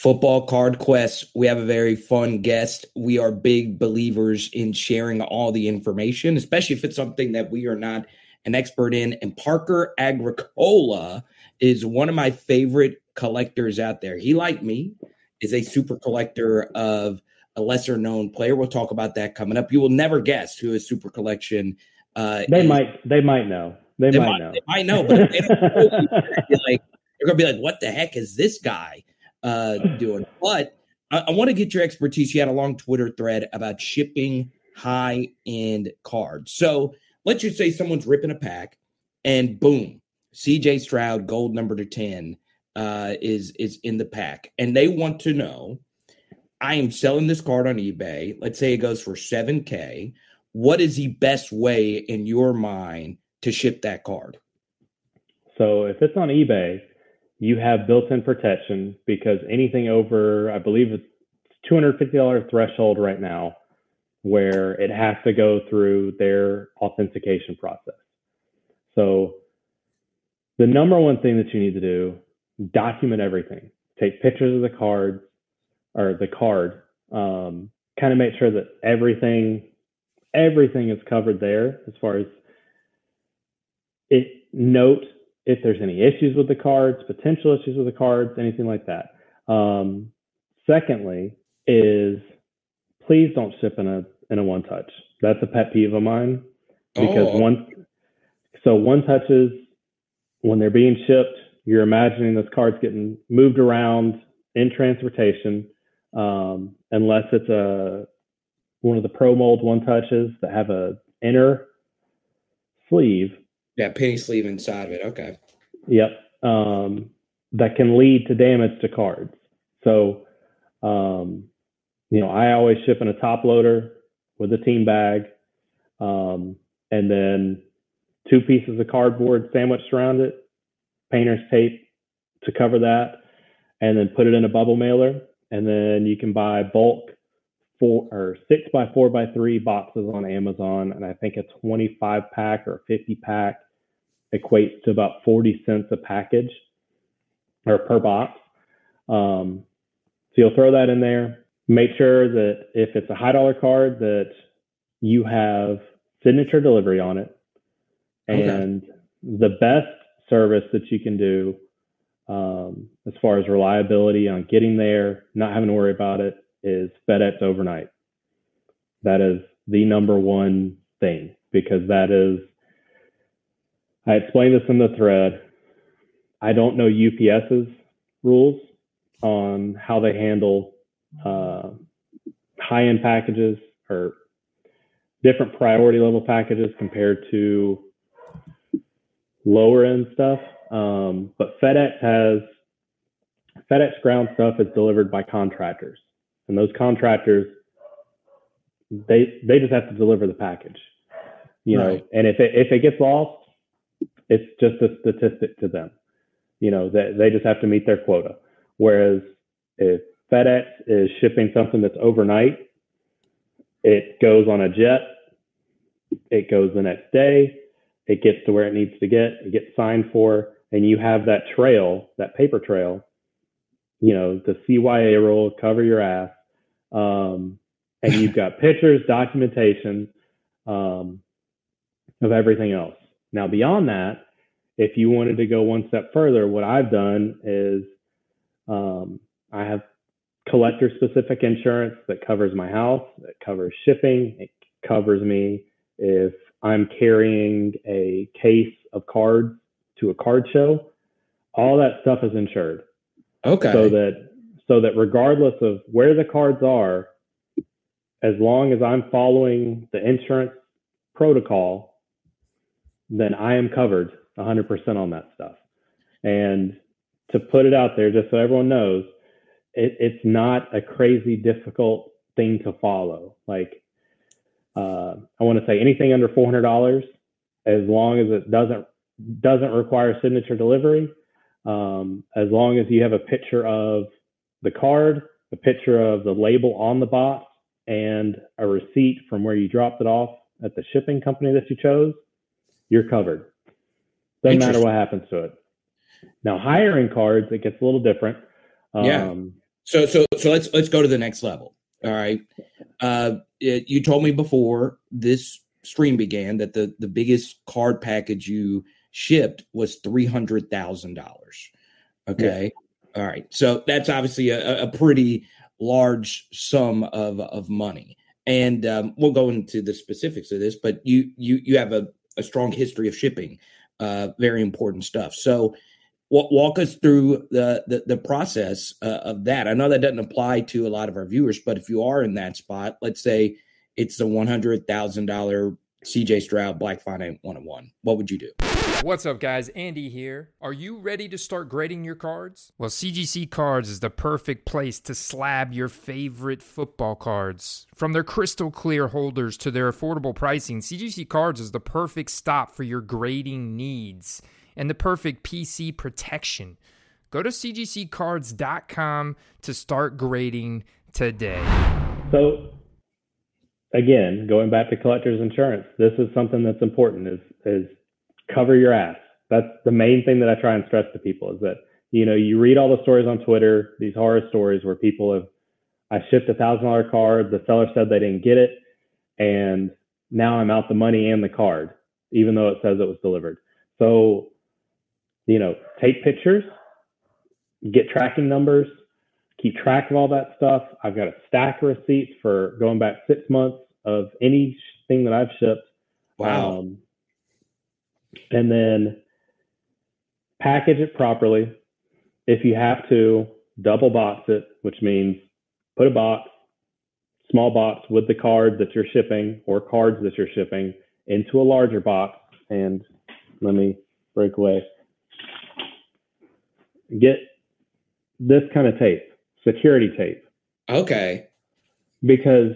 Football Card Quest. We have a very fun guest. We are big believers in sharing all the information, especially if it's something that we are not an expert in. And Parker Agricola is one of my favorite collectors out there. He, like me, is a super collector of a lesser known player. We'll talk about that coming up. You will never guess who is super collection. Uh, they is. might. They might know. They, they might, might, know. They might know, but they don't like they're gonna be like, "What the heck is this guy uh, doing?" But I, I want to get your expertise. You had a long Twitter thread about shipping high end cards. So let's just say someone's ripping a pack, and boom, CJ Stroud, gold number to ten, uh, is is in the pack, and they want to know. I am selling this card on eBay. Let's say it goes for 7K. What is the best way in your mind to ship that card? So if it's on eBay, you have built-in protection because anything over, I believe it's $250 threshold right now, where it has to go through their authentication process. So the number one thing that you need to do, document everything. Take pictures of the card or the card. Um, kind of make sure that everything everything is covered there as far as it note if there's any issues with the cards, potential issues with the cards, anything like that. Um, secondly, is please don't ship in a in a one touch. That's a pet peeve of mine because oh. one so one touches when they're being shipped, you're imagining those cards getting moved around in transportation, um, unless it's a one of the pro mold one touches that have a inner sleeve yeah, penny sleeve inside of it. Okay. Yep. Um, that can lead to damage to cards. So, um, you know, I always ship in a top loader with a team bag, um, and then two pieces of cardboard sandwiched around it, painter's tape to cover that, and then put it in a bubble mailer. And then you can buy bulk four or six by four by three boxes on Amazon, and I think a 25 pack or 50 pack equates to about 40 cents a package or per box. Um, so you'll throw that in there. Make sure that if it's a high dollar card, that you have signature delivery on it. And okay. the best service that you can do um, as far as reliability on getting there, not having to worry about it, is FedEx overnight. That is the number one thing because that is I explained this in the thread. I don't know UPS's rules on how they handle uh, high end packages or different priority level packages compared to lower end stuff. Um, but FedEx has FedEx ground stuff is delivered by contractors, and those contractors they they just have to deliver the package, you right. know. And if it if it gets lost, it's just a statistic to them. You know, that they, they just have to meet their quota. Whereas if FedEx is shipping something that's overnight, it goes on a jet, it goes the next day, it gets to where it needs to get, it gets signed for, and you have that trail, that paper trail, you know, the CYA rule, cover your ass. Um, and you've got pictures, documentation um, of everything else. Now, beyond that, if you wanted to go one step further, what I've done is um, I have collector specific insurance that covers my house, that covers shipping, it covers me if I'm carrying a case of cards to a card show. All that stuff is insured. Okay. So that so that regardless of where the cards are, as long as I'm following the insurance protocol, then I am covered 100% on that stuff. And to put it out there, just so everyone knows, it, it's not a crazy difficult thing to follow. Like, uh, I want to say anything under $400, as long as it doesn't doesn't require signature delivery, um, as long as you have a picture of the card, a picture of the label on the box, and a receipt from where you dropped it off at the shipping company that you chose, you're covered. Doesn't matter what happens to it. Now, hiring cards, it gets a little different. Um, yeah. So so so let's let's go to the next level. All right. Uh, it, you told me before this stream began that the the biggest card package you shipped was three hundred thousand dollars. Okay. Yeah. All right. So that's obviously a, a pretty large sum of of money, and um, we'll go into the specifics of this. But you you you have a, a strong history of shipping, uh, very important stuff. So walk us through the the, the process uh, of that. I know that doesn't apply to a lot of our viewers, but if you are in that spot, let's say it's a one hundred thousand dollar CJ Stroud Black Friday one on one, what would you do? What's up, guys? Andy here. Are you ready to start grading your cards? Well, CGC Cards is the perfect place to slab your favorite football cards. From their crystal clear holders to their affordable pricing, CGC Cards is the perfect stop for your grading needs and the perfect PC protection. Go to cgccards.com to start grading today. So, again, going back to collector's insurance, this is something that's important is is cover your ass. That's the main thing that I try and stress to people is that you know you read all the stories on Twitter, these horror stories where people have I shipped a thousand dollar card, the seller said they didn't get it, and now I'm out the money and the card, even though it says it was delivered. So you know, take pictures, get tracking numbers, keep track of all that stuff. I've got a stack of receipts for going back six months of anything that I've shipped. Wow. Um, and then package it properly. If you have to, double box it, which means put a box, small box with the card that you're shipping or cards that you're shipping into a larger box. And let me break away get this kind of tape, security tape. Okay. Because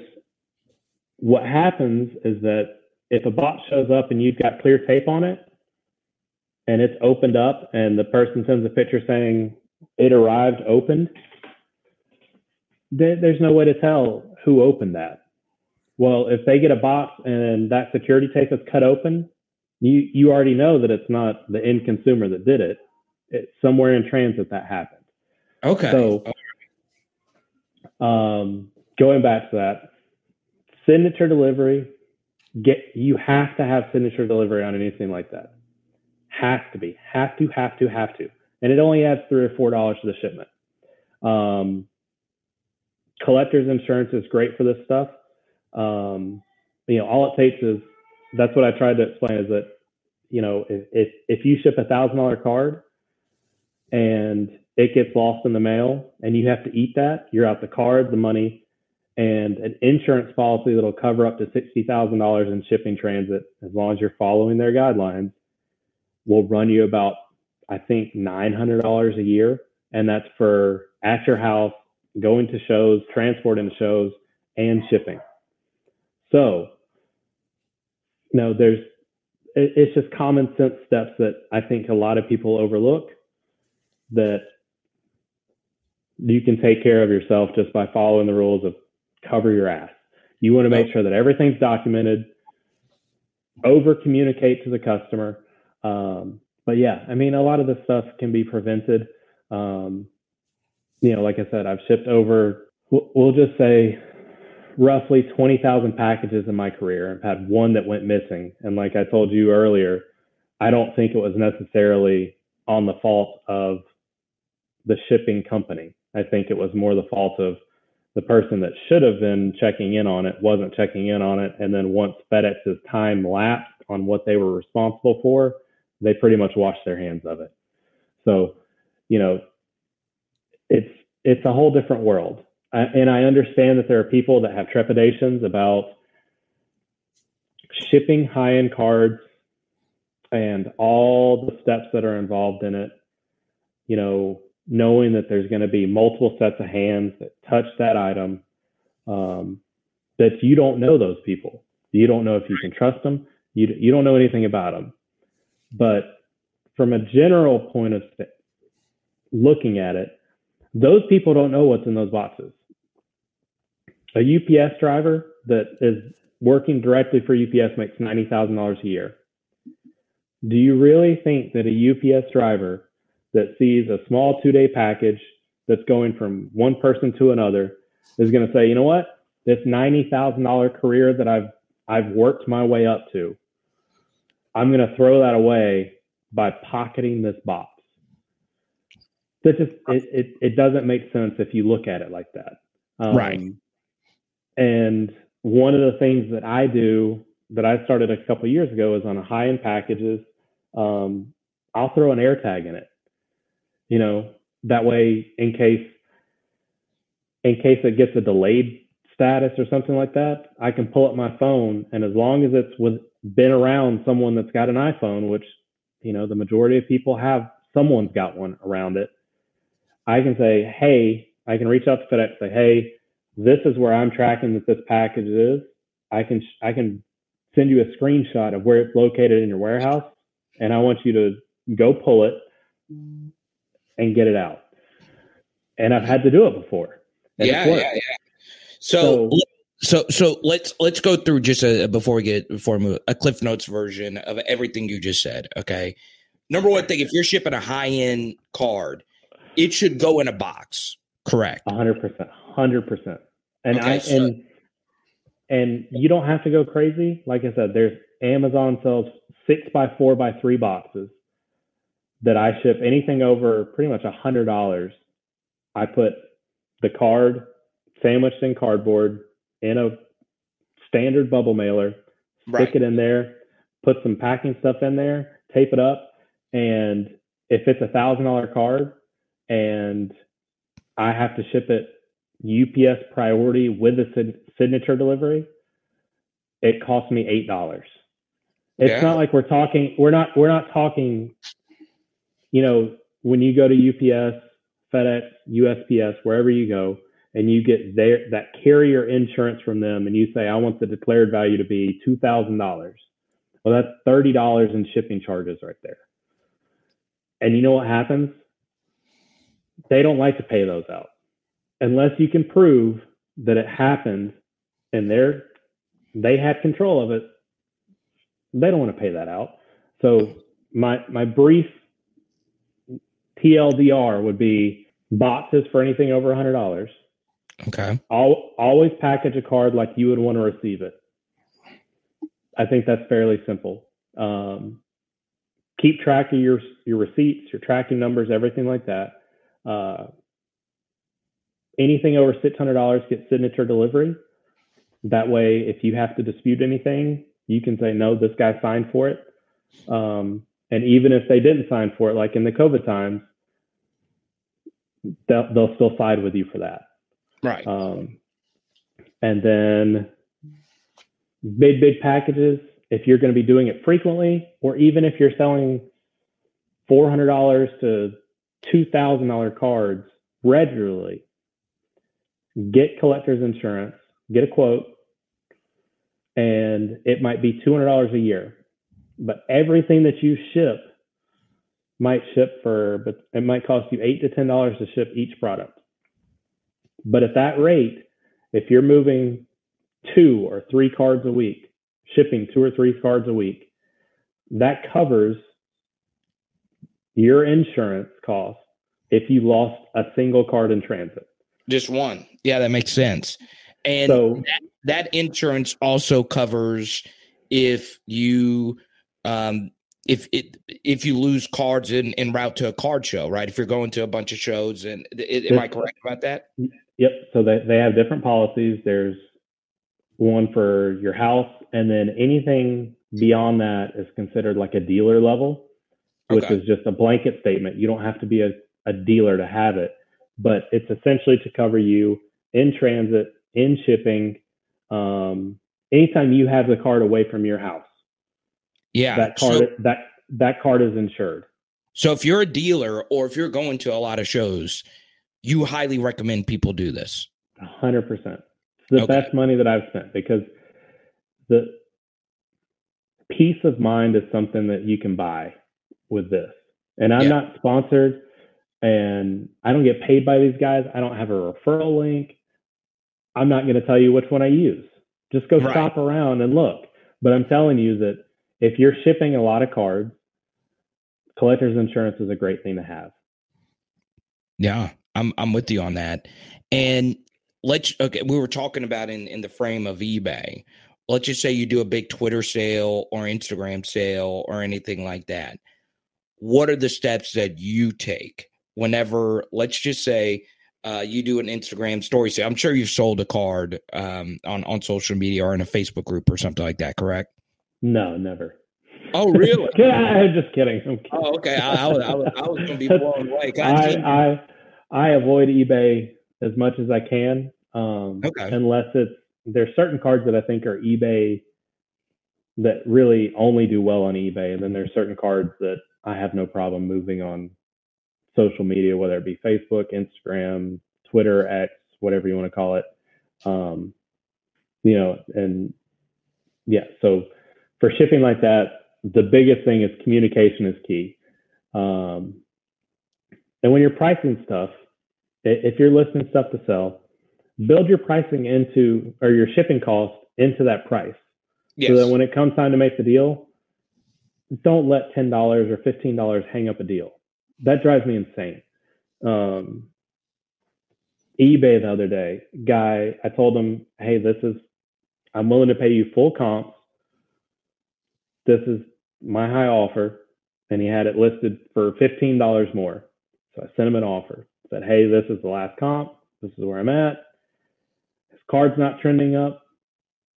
what happens is that if a box shows up and you've got clear tape on it and it's opened up and the person sends a picture saying it arrived opened, there's no way to tell who opened that. Well, if they get a box and that security tape is cut open, you you already know that it's not the end consumer that did it It's somewhere in transit that happened. Okay. So, um, going back to that, signature delivery, get you have to have signature delivery on anything like that. Has to be, have to, have to, have to, and it only adds three or four dollars to the shipment. Um, collector's insurance is great for this stuff. Um, you know, all it takes is that's what I tried to explain is that you know if if, if you ship a thousand dollar card and it gets lost in the mail and you have to eat that, you're out the card, the money, and an insurance policy that'll cover up to $60,000 in shipping transit as long as you're following their guidelines will run you about, I think, $900 a year. And that's for at your house, going to shows, transporting to shows, and shipping. So, know, there's, it's just common sense steps that I think a lot of people overlook that you can take care of yourself just by following the rules of cover your ass. You want to make sure that everything's documented, over communicate to the customer. Um, but yeah, I mean, a lot of this stuff can be prevented. Um, you know, like I said, I've shipped over, we'll just say, roughly 20,000 packages in my career. I've had one that went missing. And like I told you earlier, I don't think it was necessarily on the fault of the shipping company. I think it was more the fault of the person that should have been checking in on it wasn't checking in on it. And then once FedEx's time lapsed on what they were responsible for, they pretty much washed their hands of it. So, you know, it's it's a whole different world. I, and I understand that there are people that have trepidations about shipping high-end cards and all the steps that are involved in it. You know, knowing that there's going to be multiple sets of hands that touch that item, um, that you don't know those people. You don't know if you can trust them. You, you don't know anything about them. But from a general point of looking at it, those people don't know what's in those boxes. A UPS driver that is working directly for UPS makes $90,000 a year. Do you really think that a UPS driver that sees a small two day package that's going from one person to another is going to say, you know what, this ninety thousand dollar career that I've I've worked my way up to, I'm going to throw that away by pocketing this box. That just it, it it doesn't make sense if you look at it like that. Um, right. And one of the things that I do that I started a couple years ago is on high end packages. Um, I'll throw an air tag in it. You know, that way in case in case it gets a delayed status or something like that, I can pull up my phone and as long as it's with been around someone that's got an iPhone, which you know the majority of people have someone's got one around it, I can say, hey, I can reach out to FedEx, and say, hey, this is where I'm tracking that this package is. I can I can send you a screenshot of where it's located in your warehouse, and I want you to go pull it mm. And get it out. And I've had to do it before. Yeah, yeah, yeah. So, so, so, so let's let's go through just a before we get before we move a Cliff Notes version of everything you just said. Okay, number one thing: if you're shipping a high end card, it should go in a box. Correct. hundred percent. Hundred percent. And okay, I so, and and you don't have to go crazy. Like I said, there's Amazon sells six by four by three boxes that I ship anything over pretty much a hundred dollars. I put the card sandwiched in cardboard in a standard bubble mailer, stick right. it in there, put some packing stuff in there, tape it up, and if it's a thousand dollar card and I have to ship it UPS priority with a signature delivery, it costs me eight dollars. It's yeah. not like we're talking. We're not. We're not talking. You know, when you go to UPS, FedEx, USPS, wherever you go, and you get their that carrier insurance from them, and you say, "I want the declared value to be two thousand dollars." Well, that's thirty dollars in shipping charges right there. And you know what happens? They don't like to pay those out unless you can prove that it happened and they're they had control of it, they don't want to pay that out. So my my brief TLDR would be boxes for anything over a hundred dollars. Okay. Always package a card like you would want to receive it. I think that's fairly simple. Um, keep track of your your receipts, your tracking numbers, everything like that. Uh, anything over $600 gets signature delivery. That way, if you have to dispute anything, you can say, no, this guy signed for it. Um, and even if they didn't sign for it, like in the COVID times, they'll, they'll still side with you for that. Right. Um, and then big, big packages, if you're going to be doing it frequently, or even if you're selling $400 to $2,000 cards regularly, get collector's insurance, get a quote, and it might be $200 a year. But everything that you ship might ship for, but it might cost you eight to ten dollars to ship each product. But at that rate, if you're moving two or three cards a week, shipping two or three cards a week, that covers your insurance cost if you lost a single card in transit. Just one. Yeah, that makes sense. And so, that, that insurance also covers if you um if it if you lose cards in in route to a card show, right? If you're going to a bunch of shows, and it, am I correct about that? Yep. So they they have different policies. There's one for your house, and then anything beyond that is considered like a dealer level, which okay. is just a blanket statement. You don't have to be a, a dealer to have it but it's essentially to cover you in transit, in shipping, um, anytime you have the card away from your house. Yeah, that card so, that that card is insured. So if you're a dealer or if you're going to a lot of shows, you highly recommend people do this. hundred percent. It's the okay. best money that I've spent because the peace of mind is something that you can buy with this. And I'm yeah. not sponsored and I don't get paid by these guys. I don't have a referral link. I'm not going to tell you which one I use. Just go right. shop around and look. But I'm telling you that if you're shipping a lot of cards, collector's insurance is a great thing to have. Yeah. I'm I'm with you on that. And let's okay, we were talking about in in the frame of eBay. Let's just say you do a big Twitter sale or Instagram sale or anything like that. What are the steps that you take whenever? Let's just say uh, you do an Instagram story sale. I'm sure you've sold a card um, on on social media or in a Facebook group or something like that. Correct? No, never. Oh, really? I'm just kidding. I'm kidding. Oh, okay. I, I, was, I was, I was going to be blown away. I, I, I avoid eBay as much as I can. Um, okay. Unless it's there's certain cards that I think are eBay that really only do well on eBay, and then there's certain cards that I have no problem moving on social media, whether it be Facebook, Instagram, Twitter, X, whatever you want to call it. Um, you know, and yeah, so for shipping like that, the biggest thing is communication is key. Um, and when you're pricing stuff, if you're listing stuff to sell, build your pricing into or your shipping cost into that price. Yes. So that when it comes time to make the deal, don't let ten dollars or fifteen dollars hang up a deal. That drives me insane. Um, eBay the other day, guy, I told him, hey, this is I'm willing to pay you full comp. This is my high offer. And he had it listed for $15 more. So I sent him an offer. Said, hey, this is the last comp. This is where I'm at. His card's not trending up,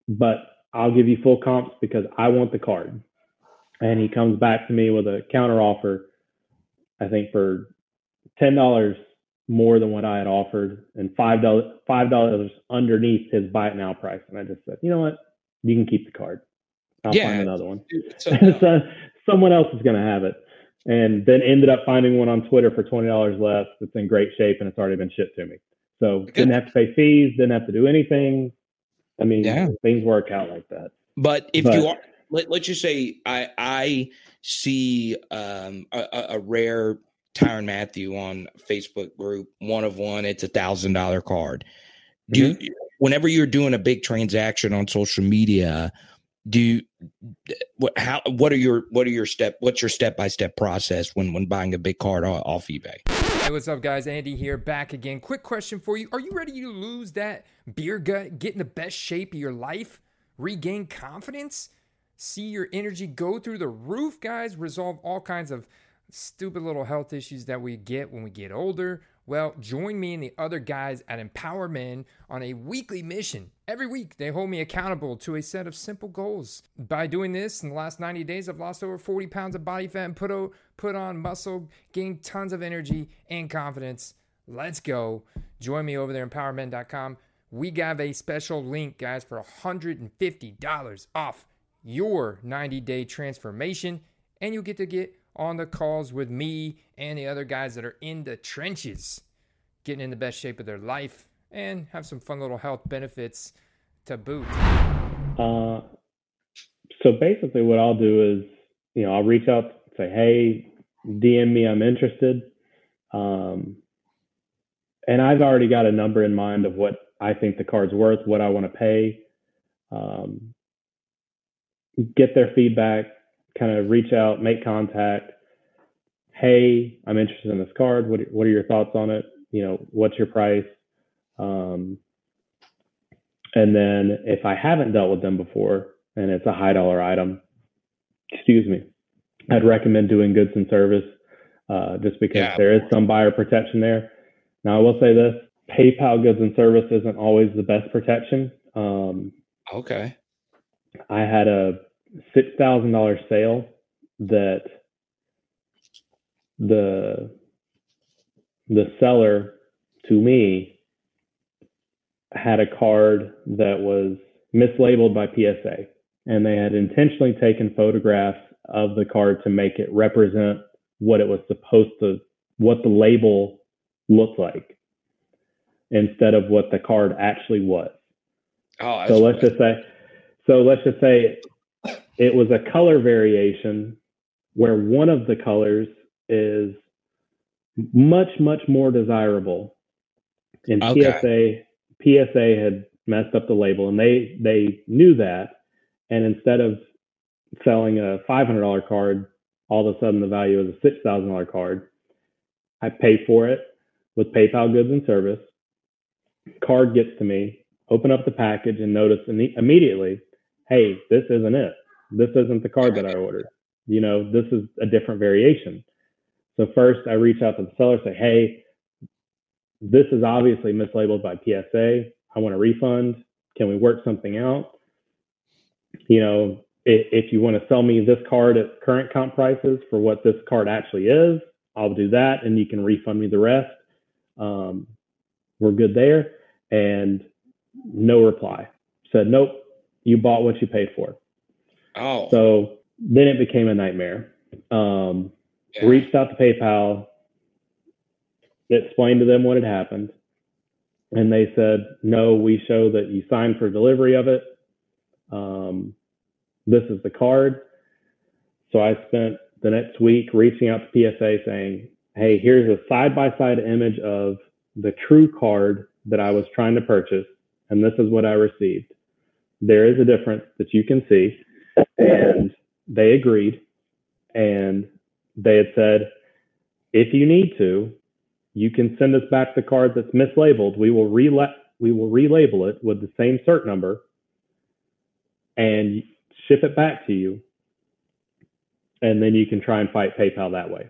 but I'll give you full comps because I want the card. And he comes back to me with a counter offer, I think for $10 more than what I had offered and five dollars five dollars underneath his buy it now price. And I just said, you know what? You can keep the card. I'll yeah, find another one. So, so, someone else is going to have it. And then ended up finding one on Twitter for twenty dollars less. It's in great shape and it's already been shipped to me. So didn't have to pay fees, didn't have to do anything. I mean, yeah. things work out like that. But if but, you are, let, let's just say I I see um, a, a rare Tyrann Mathieu on Facebook group, one of one, it's a thousand dollar card. Do mm-hmm. you, whenever you're doing a big transaction on social media, do you, what how what are your what are your step what's your step by step process when when buying a big card off eBay? Hey, what's up, guys? Andy here, back again. Quick question for you: Are you ready to lose that beer gut, get in the best shape of your life, regain confidence, see your energy go through the roof, guys? Resolve all kinds of stupid little health issues that we get when we get older well, join me and the other guys at Empower Men on a weekly mission. Every week, they hold me accountable to a set of simple goals. By doing this, in the last 90 days, I've lost over 40 pounds of body fat and put, o- put on muscle, gained tons of energy and confidence. Let's go. Join me over there, empowermen.com. We got a special link, guys, for $150 off your 90 day transformation, and you'll get to get on the calls with me and the other guys that are in the trenches, getting in the best shape of their life and have some fun little health benefits to boot. Uh, so basically, what I'll do is, you know, I'll reach out, say, hey, DM me, I'm interested. Um, and I've already got a number in mind of what I think the card's worth, what I want to pay. Um, get their feedback, kind of reach out, make contact. Hey, I'm interested in this card. What what are your thoughts on it? You know, what's your price? Um, and then if I haven't dealt with them before and it's a high dollar item, excuse me, I'd recommend doing goods and service uh, just because yeah. there is some buyer protection there. Now, I will say this PayPal goods and service isn't always the best protection. Um, okay. I had a six thousand dollar sale that the the seller to me had a card that was mislabeled by PSA and they had intentionally taken photographs of the card to make it represent what it was supposed to what the label looked like instead of what the card actually was. Oh, so let's just say so let's just say it was a color variation where one of the colors is much much more desirable and okay. psa psa had messed up the label and they they knew that and instead of selling a $500 card all of a sudden the value is a $6000 card i pay for it with PayPal goods and service. Card gets to me, open up the package and notice immediately, hey, this isn't it. This isn't the card that I ordered. You know, this is a different variation. So first I reach out to the seller, say, hey, this is obviously mislabeled by PSA. I want a refund. Can we work something out? You know, if, if you want to sell me this card at current comp prices for what this card actually is, I'll do that and you can refund me the rest. Um, we're good there. And no reply. Said, nope, you bought what you paid for. Oh. So then it became a nightmare. Um, yeah. Reached out to PayPal, explained to them what had happened. And they said, no, we show that you signed for delivery of it. Um, this is the card. So I spent the next week reaching out to PSA saying, hey, here's a side by side image of the true card that I was trying to purchase, and this is what I received. There is a difference that you can see. And they agreed. And they had said, if you need to, you can send us back the card that's mislabeled. We will rela- we will relabel it with the same cert number and ship it back to you. And then you can try and fight PayPal that way.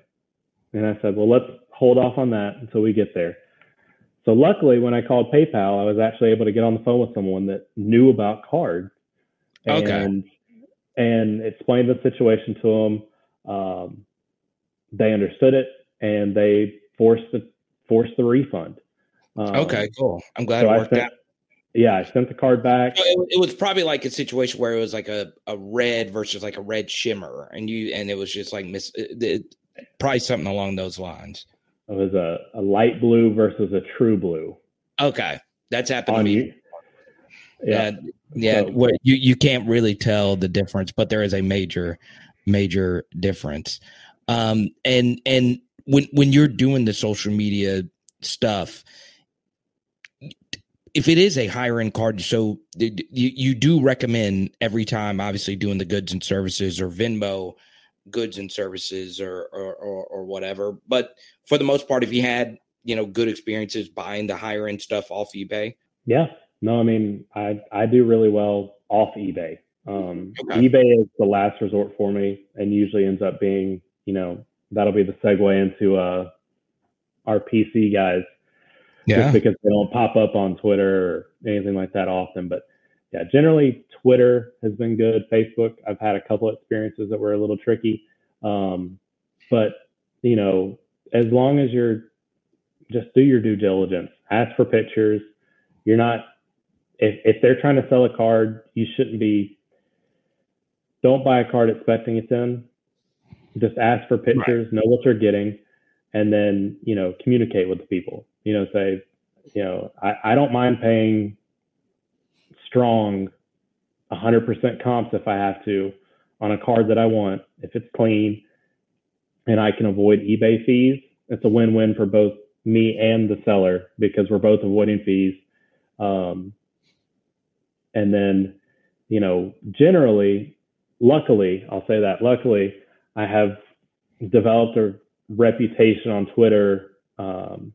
And I said, well, let's hold off on that until we get there. So luckily, when I called PayPal, I was actually able to get on the phone with someone that knew about cards okay. and explained the situation to them. Um, they understood it and they forced the forced the refund. Um, okay, cool. I'm glad so it worked sent, out. Yeah, I sent the card back. So it, it, was probably like a situation where it was like a, a red versus like a red shimmer, and you and it was just like miss, it, it, probably something along those lines. It was a, a light blue versus a true blue. Okay, that's happened On to me. Yeah, yeah. So, what you you can't really tell the difference, but there is a major major difference. Um, and and when when you're doing the social media stuff, if it is a higher end card, so you you do recommend every time, obviously doing the goods and services or Venmo goods and services or, or, or, or whatever. But for the most part, if you had, you know, good experiences buying the higher end stuff off eBay. Yeah. No, I mean, I, I do really well off eBay. Um, okay. eBay is the last resort for me and usually ends up being, you know, that'll be the segue into, uh, our PC guys. Yeah. Just because they don't pop up on Twitter or anything like that often. But yeah, generally Twitter has been good. Facebook, I've had a couple of experiences that were a little tricky. Um, but you know, as long as you're just do your due diligence, ask for pictures. You're not if if they're trying to sell a card, you shouldn't be. Don't buy a card expecting it's in. Just ask for pictures, right. know what you're getting, and then you know communicate with the people. You know, say, you know, I, I don't mind paying strong 100% comps if I have to on a card that I want, if it's clean and I can avoid eBay fees, it's a win win for both me and the seller because we're both avoiding fees. Um, and then, you know, generally, luckily, I'll say that, luckily, I have developed a reputation on Twitter um,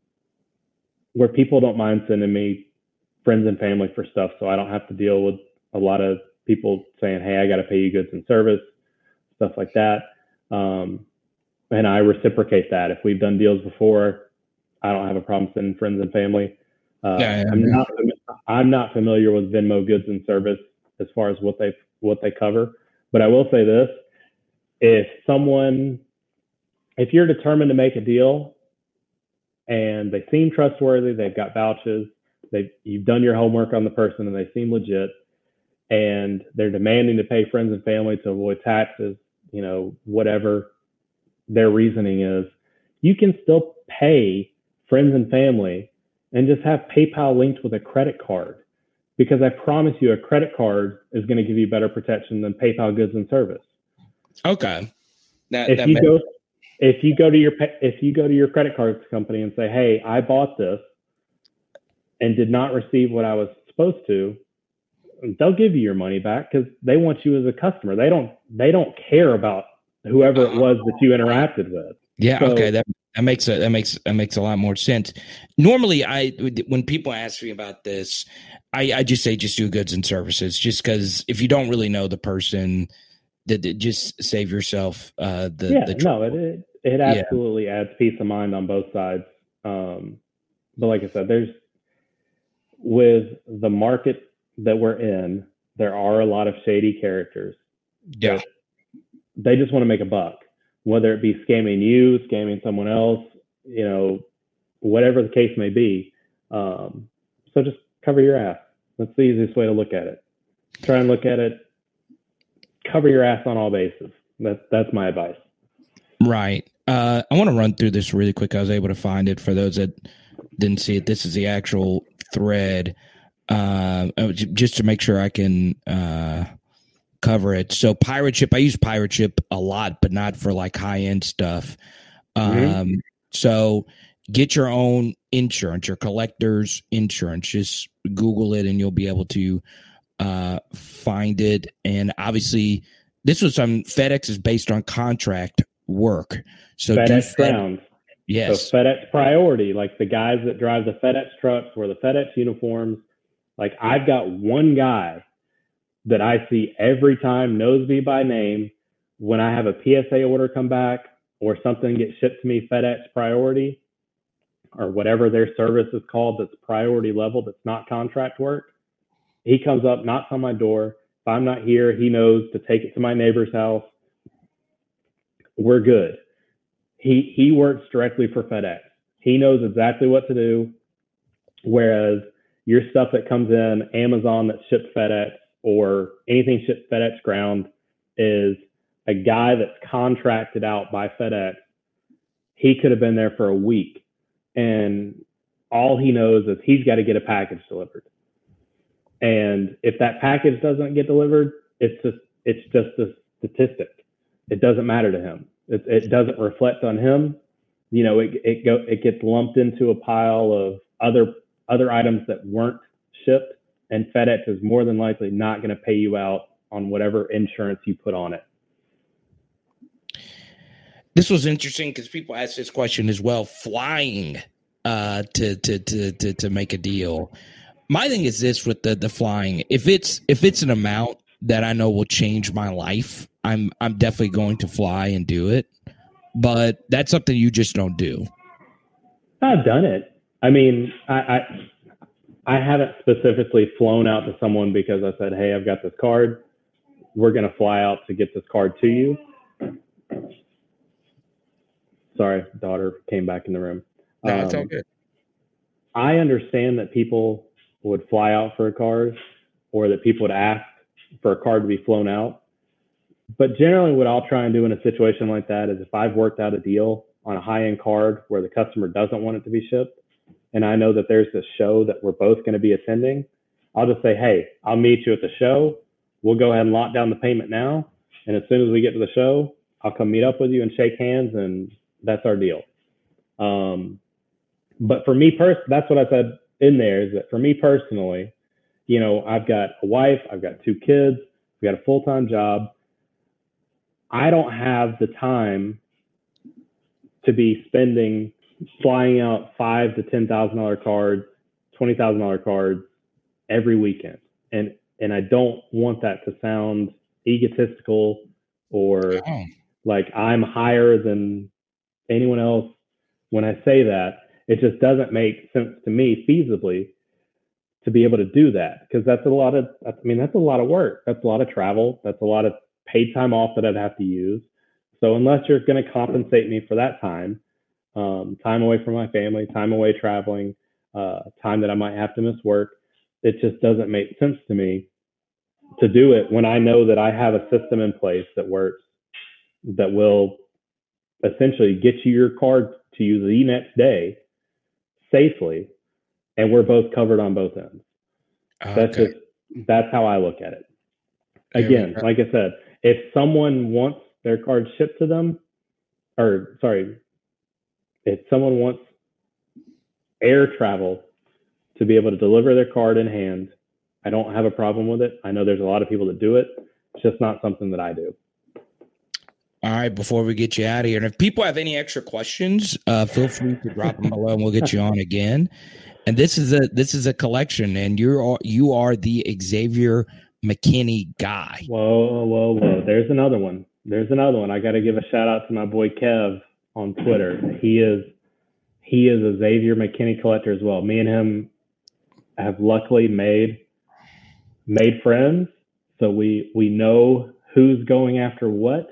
where people don't mind sending me friends and family for stuff, so I don't have to deal with a lot of people saying, "Hey, I got to pay you goods and service," stuff like that. Um, and I reciprocate that. If we've done deals before, I don't have a problem sending friends and family. Uh, yeah, yeah, I'm yeah. not I'm not familiar with Venmo goods and service as far as what they what they cover, but I will say this: if someone, if you're determined to make a deal, and they seem trustworthy, they've got vouchers, they you've done your homework on the person and they seem legit and they're demanding to pay friends and family to avoid taxes, you know, whatever their reasoning is, you can still pay friends and family and just have PayPal linked with a credit card. Because I promise you, a credit card is going to give you better protection than PayPal goods and service. Okay. That, if that you go, if you go to your if you go to your credit card company and say, "Hey, I bought this and did not receive what I was supposed to," they'll give you your money back because they want you as a customer. They don't they don't care about whoever it uh-huh. was that you interacted with. Yeah. So, okay. That that makes a, that makes that makes a lot more sense. Normally, I when people ask me about this, I, I just say just do goods and services, just because if you don't really know the person, that just save yourself uh, the yeah the no it it, absolutely yeah. adds peace of mind on both sides. Um, but like I said, there's with the market that we're in, there are a lot of shady characters. Yeah. They just want to make a buck whether it be scamming you, scamming someone else, you know, whatever the case may be. Um, so just cover your ass. That's the easiest way to look at it. Try and look at it. Cover your ass on all bases. That's that's my advice. Right. Uh, I want to run through this really quick. I was able to find it for those that didn't see it. This is the actual thread, uh, just to make sure I can uh, cover it. So pirate ship, I use pirate ship a lot, but not for like high end stuff. Mm-hmm. Um, so get your own insurance, your collector's insurance. Just Google it and you'll be able to uh, find it. And obviously, this was some FedEx is based on contract work. So FedEx ground. Yes. So FedEx priority, like the guys that drive the FedEx trucks or the FedEx uniforms. Like I've got one guy that I see every time knows me by name. When I have a PSA order come back or something gets shipped to me FedEx priority or whatever their service is called that's priority level that's not contract work, he comes up, knocks on my door. If I'm not here, he knows to take it to my neighbor's house. We're good. He he works directly for FedEx. He knows exactly what to do. Whereas your stuff that comes in, Amazon that ships FedEx, or anything shipped FedEx ground is a guy that's contracted out by FedEx. He could have been there for a week and all he knows is he's got to get a package delivered. And if that package doesn't get delivered, it's just it's just a statistic. It doesn't matter to him. It, it doesn't reflect on him. You know, it it go it gets lumped into a pile of other other items that weren't shipped and FedEx is more than likely not going to pay you out on whatever insurance you put on it. This was interesting because people ask this question as well, flying uh, to, to to to to make a deal. My thing is this with the the flying. If it's if it's an amount that I know will change my life, I'm I'm definitely going to fly and do it. But that's something you just don't do. I've done it. I mean, I, I I haven't specifically flown out to someone because I said, "Hey, I've got this card. We're going to fly out to get this card to you." Sorry, daughter came back in the room. No, um, it's all good. I understand that people would fly out for a card, or that people would ask for a card to be flown out. But generally, what I'll try and do in a situation like that is if I've worked out a deal on a high end card where the customer doesn't want it to be shipped, and I know that there's this show that we're both going to be attending, I'll just say, hey, I'll meet you at the show. We'll go ahead and lock down the payment now. And as soon as we get to the show, I'll come meet up with you and shake hands, and that's our deal. Um, but for me, pers- that's what I said in there is that for me personally, you know, I've got a wife, I've got two kids, we got a full time job. I don't have the time to be spending flying out five to ten thousand dollar cards, twenty thousand dollar cards every weekend, and and I don't want that to sound egotistical or oh. like I'm higher than anyone else. When I say that, it just doesn't make sense to me feasibly to be able to do that because that's a lot of I mean that's a lot of work. That's a lot of travel. That's a lot of paid time off that I'd have to use. So unless you're going to compensate me for that time, um, time away from my family, time away traveling, uh, time that I might have to miss work. It just doesn't make sense to me to do it when I know that I have a system in place that works, that will essentially get you your card to you the next day safely, and we're both covered on both ends. Okay. That's just that's how I look at it. Again, like I said, if someone wants their card shipped to them, or sorry, if someone wants air travel to be able to deliver their card in hand, I don't have a problem with it. I know there's a lot of people that do it. It's just not something that I do. All right, before we get you out of here, and if people have any extra questions, uh, feel free to drop them below, and we'll get you on again. And this is a this is a collection, and you're you are the Xavier McKinney guy. Whoa, whoa, whoa! There's another one. There's another one. I got to give a shout out to my boy Kev on Twitter. He is he is a Xavier McKinney collector as well. Me and him have luckily made made friends, so we we know who's going after what.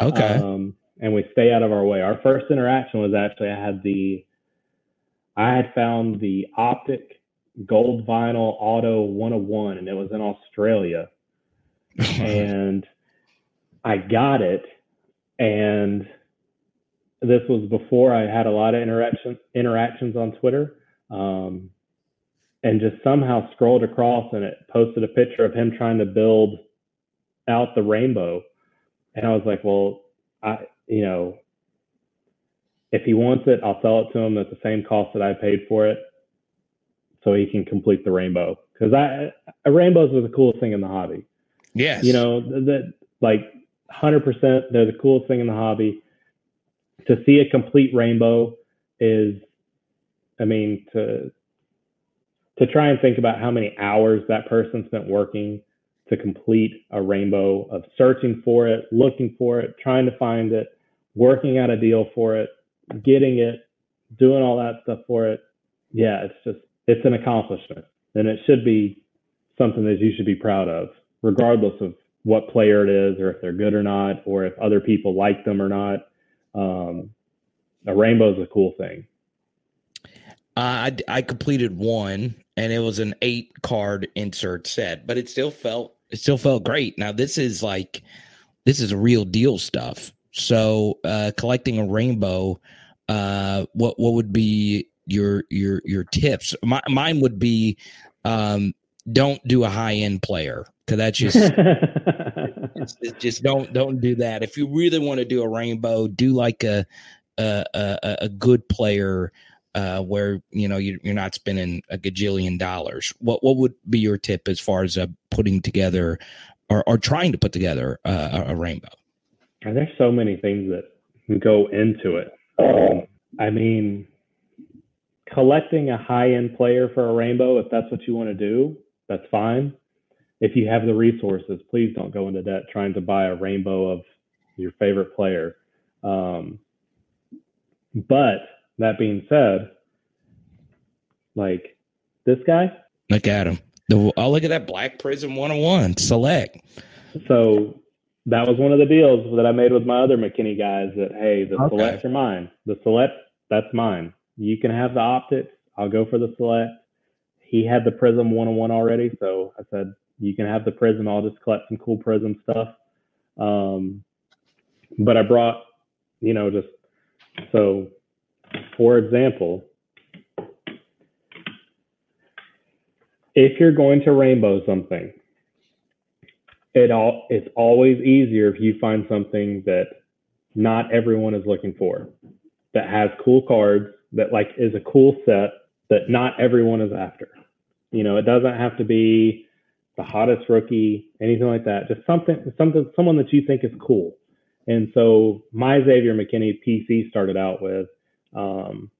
Okay. Um, and we stay out of our way. Our first interaction was actually I had the I had found the optic gold vinyl auto 101 and it was in Australia. and I got it and this was before I had a lot of interaction interactions on Twitter. Um, and just somehow scrolled across and it posted a picture of him trying to build out the rainbow. And I was like, well, I, you know, if he wants it, I'll sell it to him at the same cost that I paid for it so he can complete the rainbow. Cause I, rainbows are the coolest thing in the hobby. Yes. You know, that like 100%, they're the coolest thing in the hobby. To see a complete rainbow is, I mean, to, to try and think about how many hours that person spent working to complete a rainbow of searching for it, looking for it, trying to find it, working out a deal for it, getting it, doing all that stuff for it. Yeah, it's just, it's an accomplishment. And it should be something that you should be proud of, regardless of what player it is or if they're good or not, or if other people like them or not. Um, a rainbow is a cool thing. Uh, I, I completed one and it was an eight card insert set, but it still felt it still felt great. Now this is like this is real deal stuff. So uh, collecting a rainbow, uh, what what would be your your your tips? My, mine would be um, don't do a high end player because that's just it's, it's just don't don't do that. If you really want to do a rainbow, do like a a a, a good player uh, where you know you, are not spending a gajillion dollars. What what would be your tip as far as uh, putting together or, or trying to put together uh, a, a rainbow? There's so many things that go into it. Um, I mean, collecting a high end player for a rainbow, if that's what you want to do, that's fine. If you have the resources, please don't go into debt trying to buy a rainbow of your favorite player. Um, but that being said, like this guy. Look at him. The, oh, look at that Black Prizm 101 select. So that was one of the deals that I made with my other McKinney guys that, hey, the okay. selects are mine. The select, that's mine. You can have the optics. I'll go for the select. He had the Prizm 101 already. So I said, you can have the Prizm. I'll just collect some cool Prizm stuff. Um, but I brought, you know, just so for example, if you're going to rainbow something, it all it's always easier if you find something that not everyone is looking for, that has cool cards, that like is a cool set that not everyone is after. You know, it doesn't have to be the hottest rookie, anything like that. Just something, something, someone that you think is cool. And so my Xavier McKinney PC started out with um,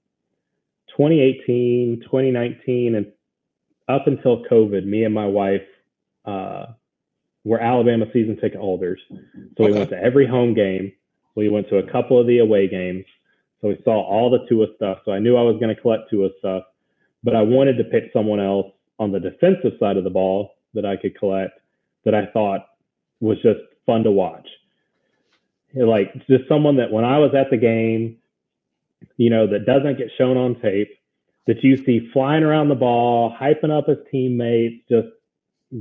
2018, 2019, and up until COVID, me and my wife uh, were Alabama season ticket holders. So okay. we went to every home game. We went to a couple of the away games. So we saw all the Tua stuff. So I knew I was going to collect Tua stuff, but I wanted to pick someone else on the defensive side of the ball that I could collect that I thought was just fun to watch. Like just someone that when I was at the game, you know, that doesn't get shown on tape, that you see flying around the ball, hyping up his teammates, just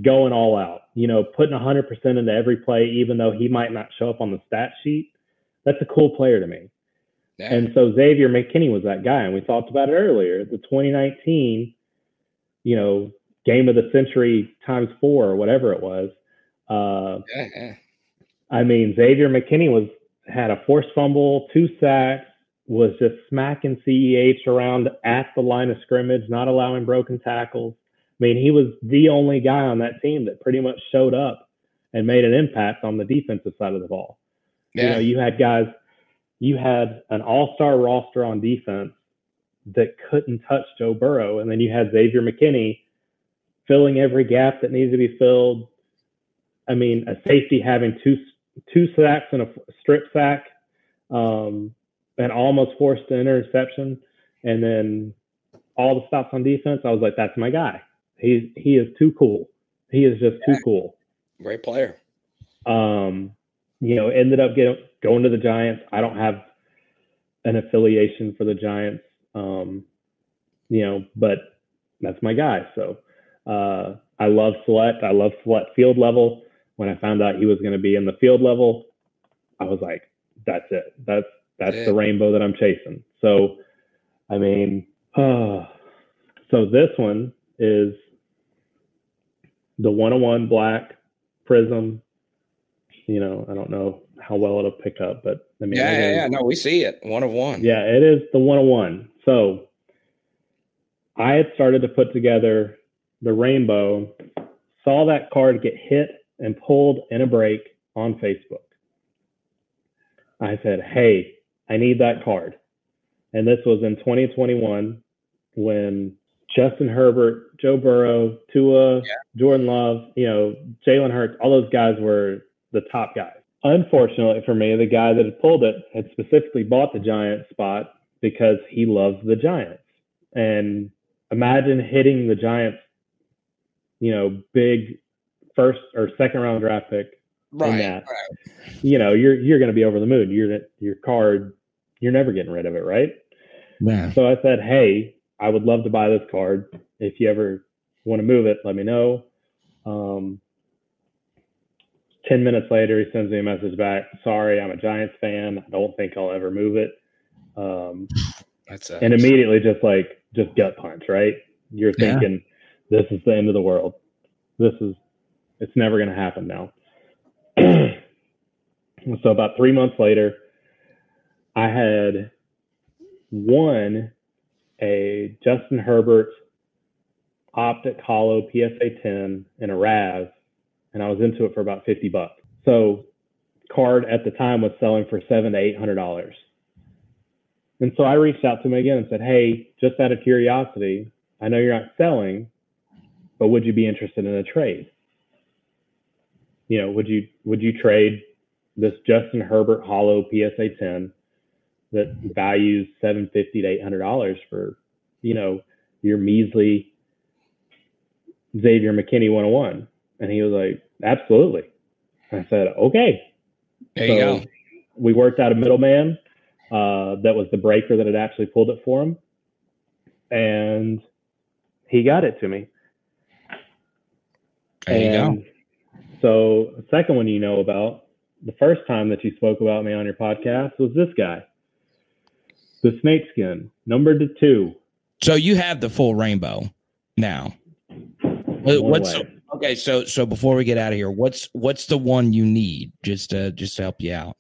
going all out, you know, putting 100% into every play, even though he might not show up on the stat sheet. That's a cool player to me. Yeah. And so Xavier McKinney was that guy. And we talked about it earlier. The 2019, you know, game of the century times four or whatever it was. Uh, yeah. I mean, Xavier McKinney was had a forced fumble, two sacks, was just smacking CEH around at the line of scrimmage, not allowing broken tackles. I mean, he was the only guy on that team that pretty much showed up and made an impact on the defensive side of the ball. Yeah. You know, you had guys, you had an all-star roster on defense that couldn't touch Joe Burrow, and then you had Xavier McKinney filling every gap that needs to be filled. I mean, a safety having two two sacks and a strip sack, um, and almost forced an interception, and then all the stops on defense. I was like, that's my guy. He's he is too cool. He is just yeah. too cool. Great player. Um, you know, ended up getting going to the Giants. I don't have an affiliation for the Giants. Um, you know, but that's my guy. So uh, I love Sweat. I love Sweat field level. When I found out he was going to be in the field level, I was like, that's it. That's that's yeah. the rainbow that I'm chasing. So, I mean, uh, so this one is the 101 black prism. You know, I don't know how well it'll pick up, but I mean, yeah, yeah, is, yeah, no, we see it one of one. Yeah, it is the 101. So I had started to put together the rainbow, saw that card get hit and pulled in a break on Facebook. I said, Hey, I need that card. And this was in 2021 when Justin Herbert, Joe Burrow, Tua, yeah. Jordan Love, you know, Jalen Hurts, all those guys were the top guys. Unfortunately for me, the guy that had pulled it had specifically bought the Giants spot because he loves the Giants. And imagine hitting the Giants, you know, big first or second round draft pick right, in that. Right. You know, you're you're going to be over the moon. You're your card, you're never getting rid of it, right? Yeah. So I said, hey, I would love to buy this card. If you ever want to move it, let me know. Um, 10 minutes later, he sends me a message back. Sorry, I'm a Giants fan. I don't think I'll ever move it. Um, That's and immediately just like, just gut punch, right? You're thinking, yeah. This is the end of the world. This is, it's never going to happen now. so about three months later, I had won a Justin Herbert optic Holo PSA 10 and a RAV, and I was into it for about 50 bucks. So card at the time was selling for seven to eight hundred dollars. And so I reached out to him again and said, Hey, just out of curiosity, I know you're not selling, but would you be interested in a trade? You know, would you would you trade this Justin Herbert Holo PSA 10 that values 750 to 800 dollars for you know your measly Xavier McKinney 101 and he was like absolutely. I said okay. There so you go. we worked out a middleman uh, that was the breaker that had actually pulled it for him and he got it to me there and you go so the second one you know about the first time that you spoke about me on your podcast was this guy the snakeskin, number two. So you have the full rainbow now. Uh, what's okay? So so before we get out of here, what's what's the one you need just to just to help you out?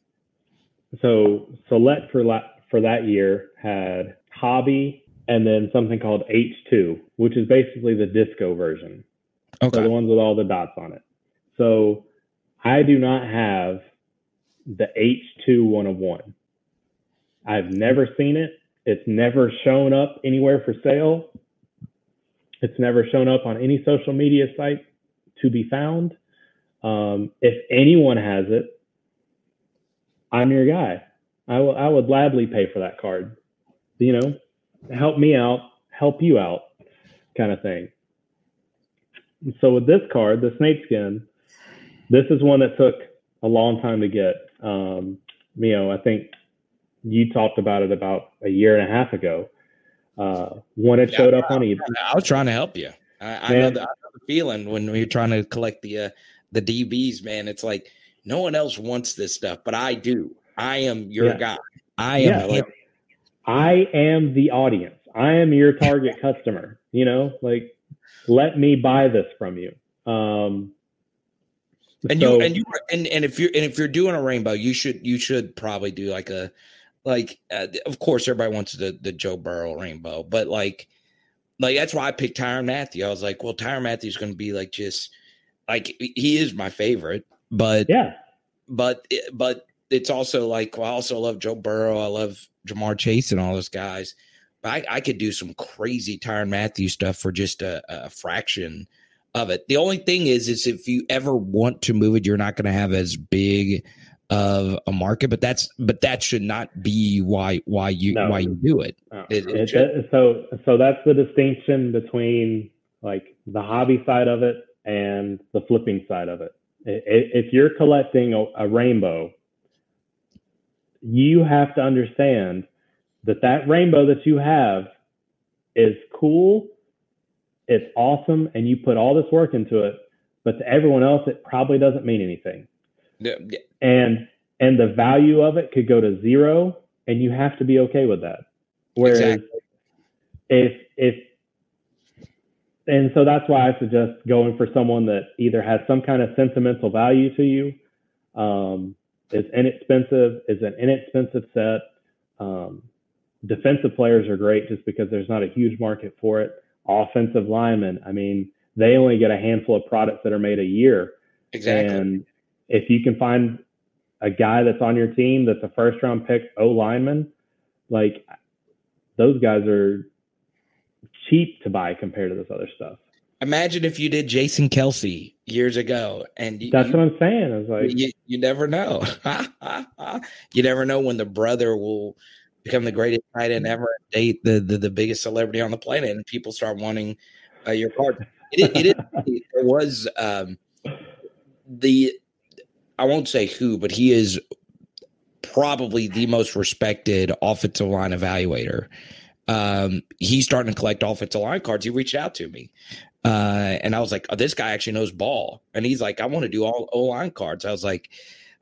So select for la- for that year had hobby and then something called H2, which is basically the disco version. Okay. So the ones with all the dots on it. So I do not have the H2 one of one. I've never seen it. It's never shown up anywhere for sale. It's never shown up on any social media site to be found. Um, if anyone has it, I'm your guy. I, w- I would gladly pay for that card. You know, help me out, help you out, kind of thing. So with this card, the snakeskin, this is one that took a long time to get. Um, you know, I think you talked about it about a year and a half ago uh, when it yeah, showed up on eBay. I was trying to help you. I, I, know, the, I know, the, feeling when you're trying to collect the uh, the DBs, man. It's like no one else wants this stuff, but I do. I am your yeah. guy. I am. Yeah, like, I am the audience. I am your target customer. You know, like let me buy this from you. Um, and so, you and you and, and if you're and if you're doing a rainbow, you should you should probably do like a like, uh, of course, everybody wants the the Joe Burrow rainbow, but like, like that's why I picked Tyrann Mathieu. I was like, well, Tyrann Mathieu's going to be like just like he is my favorite, but yeah, but but it's also like well, I also love Joe Burrow. I love Ja'Marr Chase and all those guys. I, I could do some crazy Tyrann Mathieu stuff for just a, a fraction of it. The only thing is, is if you ever want to move it, you're not going to have as big of a market. But that's but that should not be why why you no. why you do it. No. it, it, it so so that's the distinction between like the hobby side of it and the flipping side of it. If you're collecting a, a rainbow, you have to understand that that rainbow that you have is cool, it's awesome, and you put all this work into it. But to everyone else, it probably doesn't mean anything. Yeah, yeah. And and the value of it could go to zero, and you have to be okay with that. Whereas exactly. if if and so that's why I suggest going for someone that either has some kind of sentimental value to you, um, is inexpensive, is an inexpensive set. Um, defensive players are great just because there's not a huge market for it. Offensive linemen, I mean, they only get a handful of products that are made a year. Exactly. And if you can find a guy that's on your team that's a first round pick O lineman, like those guys are cheap to buy compared to this other stuff. Imagine if you did Jason Kelce years ago, and you, that's what I'm saying. I was like, you, you never know. you never know when the brother will become the greatest tight end ever, date the, the, the biggest celebrity on the planet, and people start wanting uh, your card. It, it, it, it was um, the I won't say who, but he is probably the most respected offensive line evaluator um, he's starting to collect offensive line cards. He reached out to me. Uh, and I was like, oh, this guy actually knows ball. And he's like, I want to do all O line cards. I was like,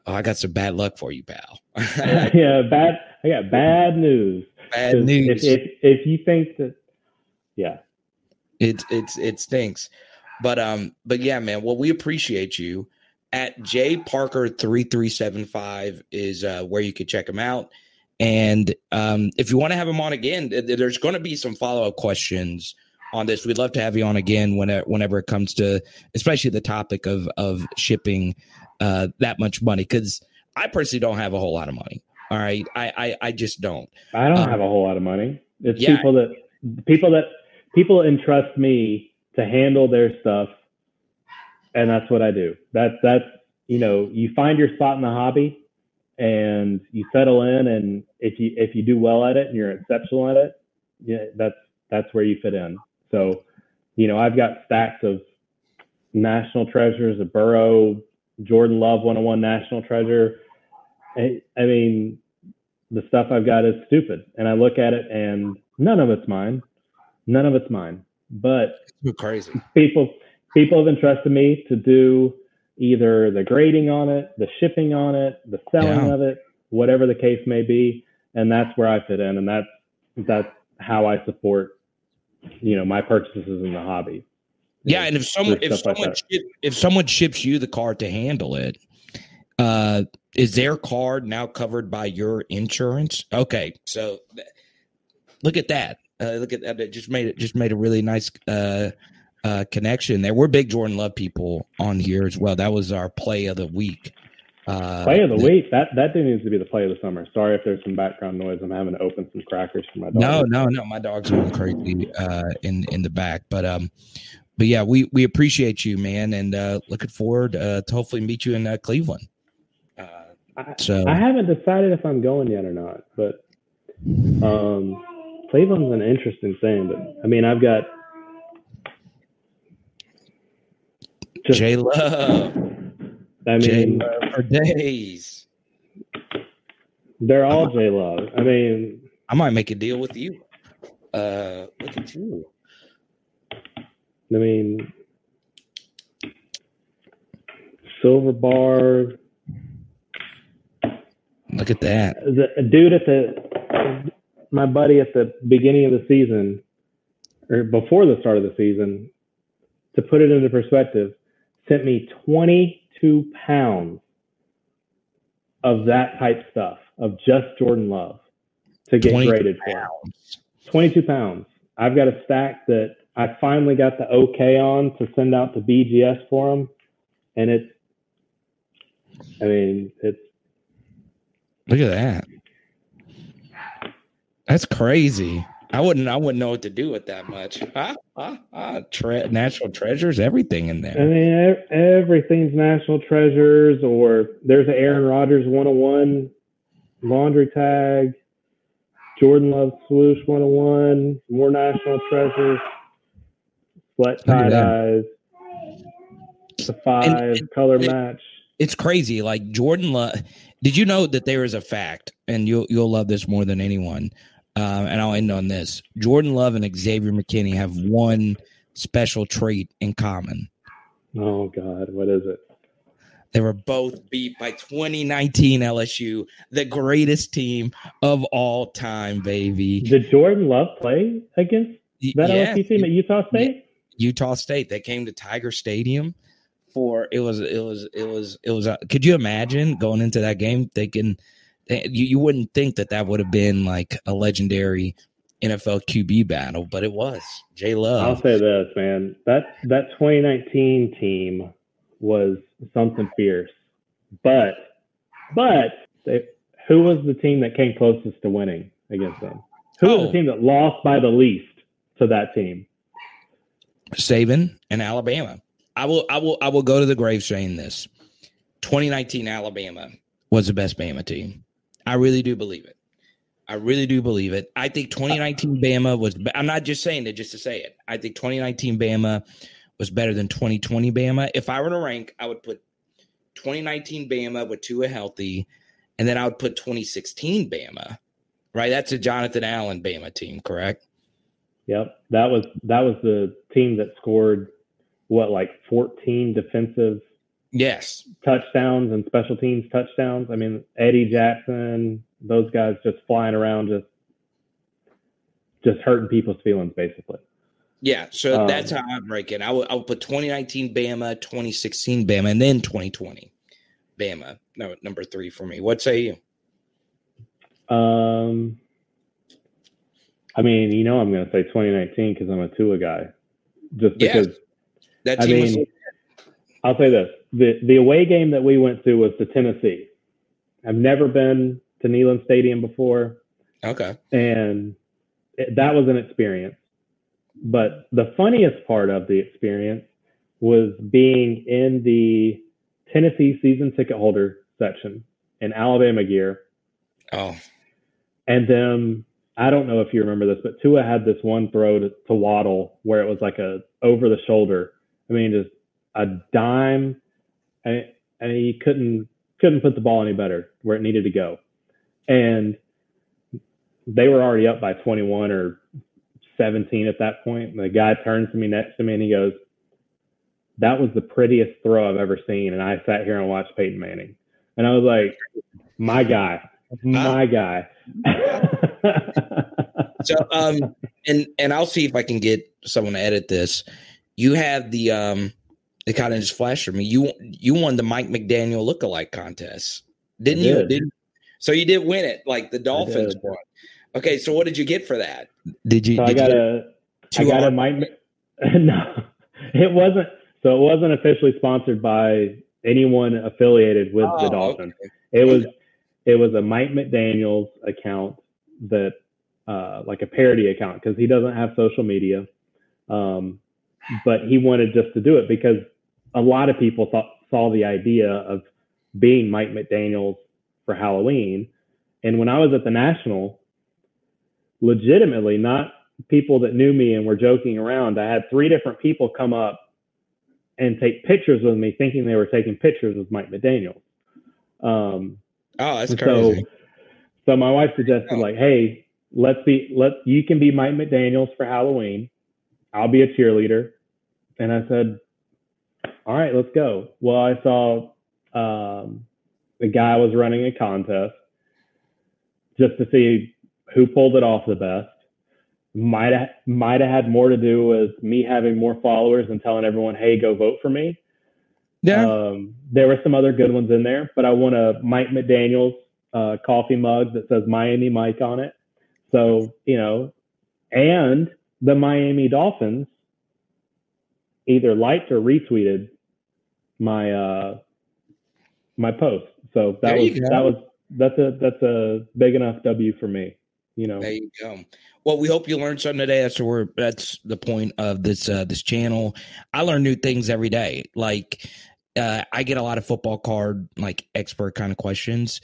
oh, I got some bad luck for you, pal. yeah, bad. I got bad news. Bad news. If, if, if you think that, yeah, it it's it stinks. But um, but yeah, man. Well, we appreciate you. At J Parker three three seven five is uh, where you could check him out. And um, if you want to have him on again, there's going to be some follow up questions on this. We'd love to have you on again whenever, whenever it comes to, especially the topic of of shipping uh, that much money. Because I personally don't have a whole lot of money. All right, I I, I just don't. I don't um, have a whole lot of money. It's yeah. people that people that people entrust me to handle their stuff, and that's what I do. That's that's you know you find your spot in the hobby and you settle in and if you if you do well at it and you're exceptional at it yeah that's that's where you fit in so you know i've got stacks of national treasures a burrow jordan love 101 national treasure I, I mean the stuff i've got is stupid and i look at it and none of it's mine none of it's mine but crazy people people have entrusted me to do either the grading on it, the shipping on it, the selling yeah. of it, whatever the case may be. And that's where I fit in. And that's, that's how I support, you know, my purchases in the hobby. Yeah. And if someone, if someone, like ship, if someone ships you the card to handle it, uh, is their card now covered by your insurance? Okay. So look at that. Uh, look at that. It just made it just made a really nice, uh, uh, connection there. We're big Jordan Love people on here as well. That was our play of the week. Uh, play of the, the week. That that needs to be the play of the summer. Sorry if there's some background noise. I'm having to open some crackers for my dog. No, no, no. My dog's going crazy uh, in in the back. But um, but yeah, we we appreciate you, man, and uh, looking forward uh, to hopefully meet you in uh, Cleveland. Uh, so I haven't decided if I'm going yet or not, but um, Cleveland's an interesting thing. But I mean, I've got J Love. I mean, for days. They're all J Love. I mean, I might make a deal with you. Uh, look at you. I mean, Silver Bar. Look at that. The dude at the my buddy at the beginning of the season or before the start of the season, to put it into perspective, sent me 22 pounds of that type stuff of just Jordan Love to get graded for. 22 pounds. I've got a stack that I finally got the okay on to send out to BGS for them. And it's, I mean, it's, Look at that. That's crazy. I wouldn't. I wouldn't know what to do with that much. Huh? Huh? huh? Tre- national treasures, everything in there. I mean, everything's national treasures. Or there's an Aaron Rodgers 101 laundry tag. Jordan Love swoosh 101. More national treasures. Sweat tie dyes. The five and, and, color match. It's crazy. Like Jordan Love. Did you know that there is a fact, and you'll you'll love this more than anyone uh, and I'll end on this. Jordan Love and Xavier McKinney have one special trait in common. Oh God, what is it? They were both beat by 2019 LSU, the greatest team of all time, baby. Did Jordan Love play against that yeah. LSU team at Utah State? Utah State. They came to Tiger Stadium for it was it was it was it was. Uh, could you imagine going into that game thinking you, you wouldn't think that that would have been like a legendary NFL QB battle, but it was. Jay Love. I'll say this, man. That that 2019 team was something fierce. But but they, who was the team that came closest to winning against them? Who oh. was the oh. team that lost by the least to that team? Saban and Alabama. I will I will I will go to the grave saying this. 2019 Alabama was the best Bama team. I really do believe it. I really do believe it. I think 2019 Bama was. I'm not just saying it just to say it. I think 2019 Bama was better than 2020 Bama. If I were to rank, I would put 2019 Bama with Tua healthy, and then I would put 2016 Bama. Right, that's a Jonathan Allen Bama team, correct? Yep, that was that was the team that scored what like 14 defensive Yes. Touchdowns and special teams touchdowns. I mean, Eddie Jackson, those guys just flying around, just just hurting people's feelings, basically. Yeah, so um, that's how I'm ranking. I will, I would put 2019 Bama, 2016 Bama, and then 2020 Bama. No, number three for me. What say you? Um, I mean, you know, I'm going to say 2019 because I'm a Tua guy. Just because yes. That team I mean, was. I'll say this: the the away game that we went to was to Tennessee. I've never been to Neyland Stadium before. Okay. And it, that was an experience. But the funniest part of the experience was being in the Tennessee season ticket holder section in Alabama gear. Oh. And then I don't know if you remember this, but Tua had this one throw to, to Waddle where it was like a over the shoulder. I mean, just a dime and, and he couldn't couldn't put the ball any better where it needed to go. And they were already up by 21 or 17 at that point. And the guy turns to me next to me and he goes, That was the prettiest throw I've ever seen. And I sat here and watched Peyton Manning. And I was like, My guy, my guy. so um and and I'll see if I can get someone to edit this. You have the um it kind of just flashed for me. You you won the Mike McDaniel lookalike contest, didn't did. you? Did so you did win it, like the Dolphins won. Okay, so what did you get for that? Did you? So did I got a I got a Mike. no, it wasn't. So it wasn't officially sponsored by anyone affiliated with oh, the Dolphins. Okay. It was it was a Mike McDaniel's account that uh, like a parody account because he doesn't have social media. Um, but he wanted just to do it because a lot of people thought saw the idea of being Mike McDaniels for Halloween. And when I was at the National, legitimately, not people that knew me and were joking around, I had three different people come up and take pictures with me, thinking they were taking pictures with Mike McDaniels. Um, oh, that's crazy. So, so my wife suggested, oh. like, hey, let's be let you can be Mike McDaniels for Halloween. I'll be a cheerleader. And I said, all right, let's go. Well, I saw um, the guy was running a contest just to see who pulled it off the best. Might have might have had more to do with me having more followers and telling everyone, "Hey, go vote for me." Yeah. Um, there were some other good ones in there, but I won a Mike McDaniel's uh, coffee mug that says Miami Mike on it. So you know, and the Miami Dolphins either liked or retweeted my uh my post. So that was that was that's a that's a big enough W for me. You know. There you go. Well, we hope you learned something today. That's where that's the point of this uh, this channel. I learn new things every day. Like uh, I get a lot of football card like expert kind of questions.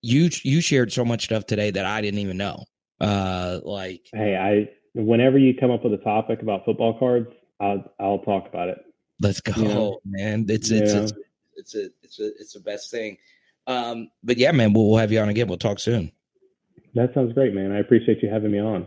You you shared so much stuff today that I didn't even know. Uh, like hey, I whenever you come up with a topic about football cards, I'll I'll talk about it. Let's go, you know? man. It's it's, yeah. it's it's a it's a it's the best thing. Um, but yeah, man, we'll, we'll have you on again. We'll talk soon. That sounds great, man. I appreciate you having me on.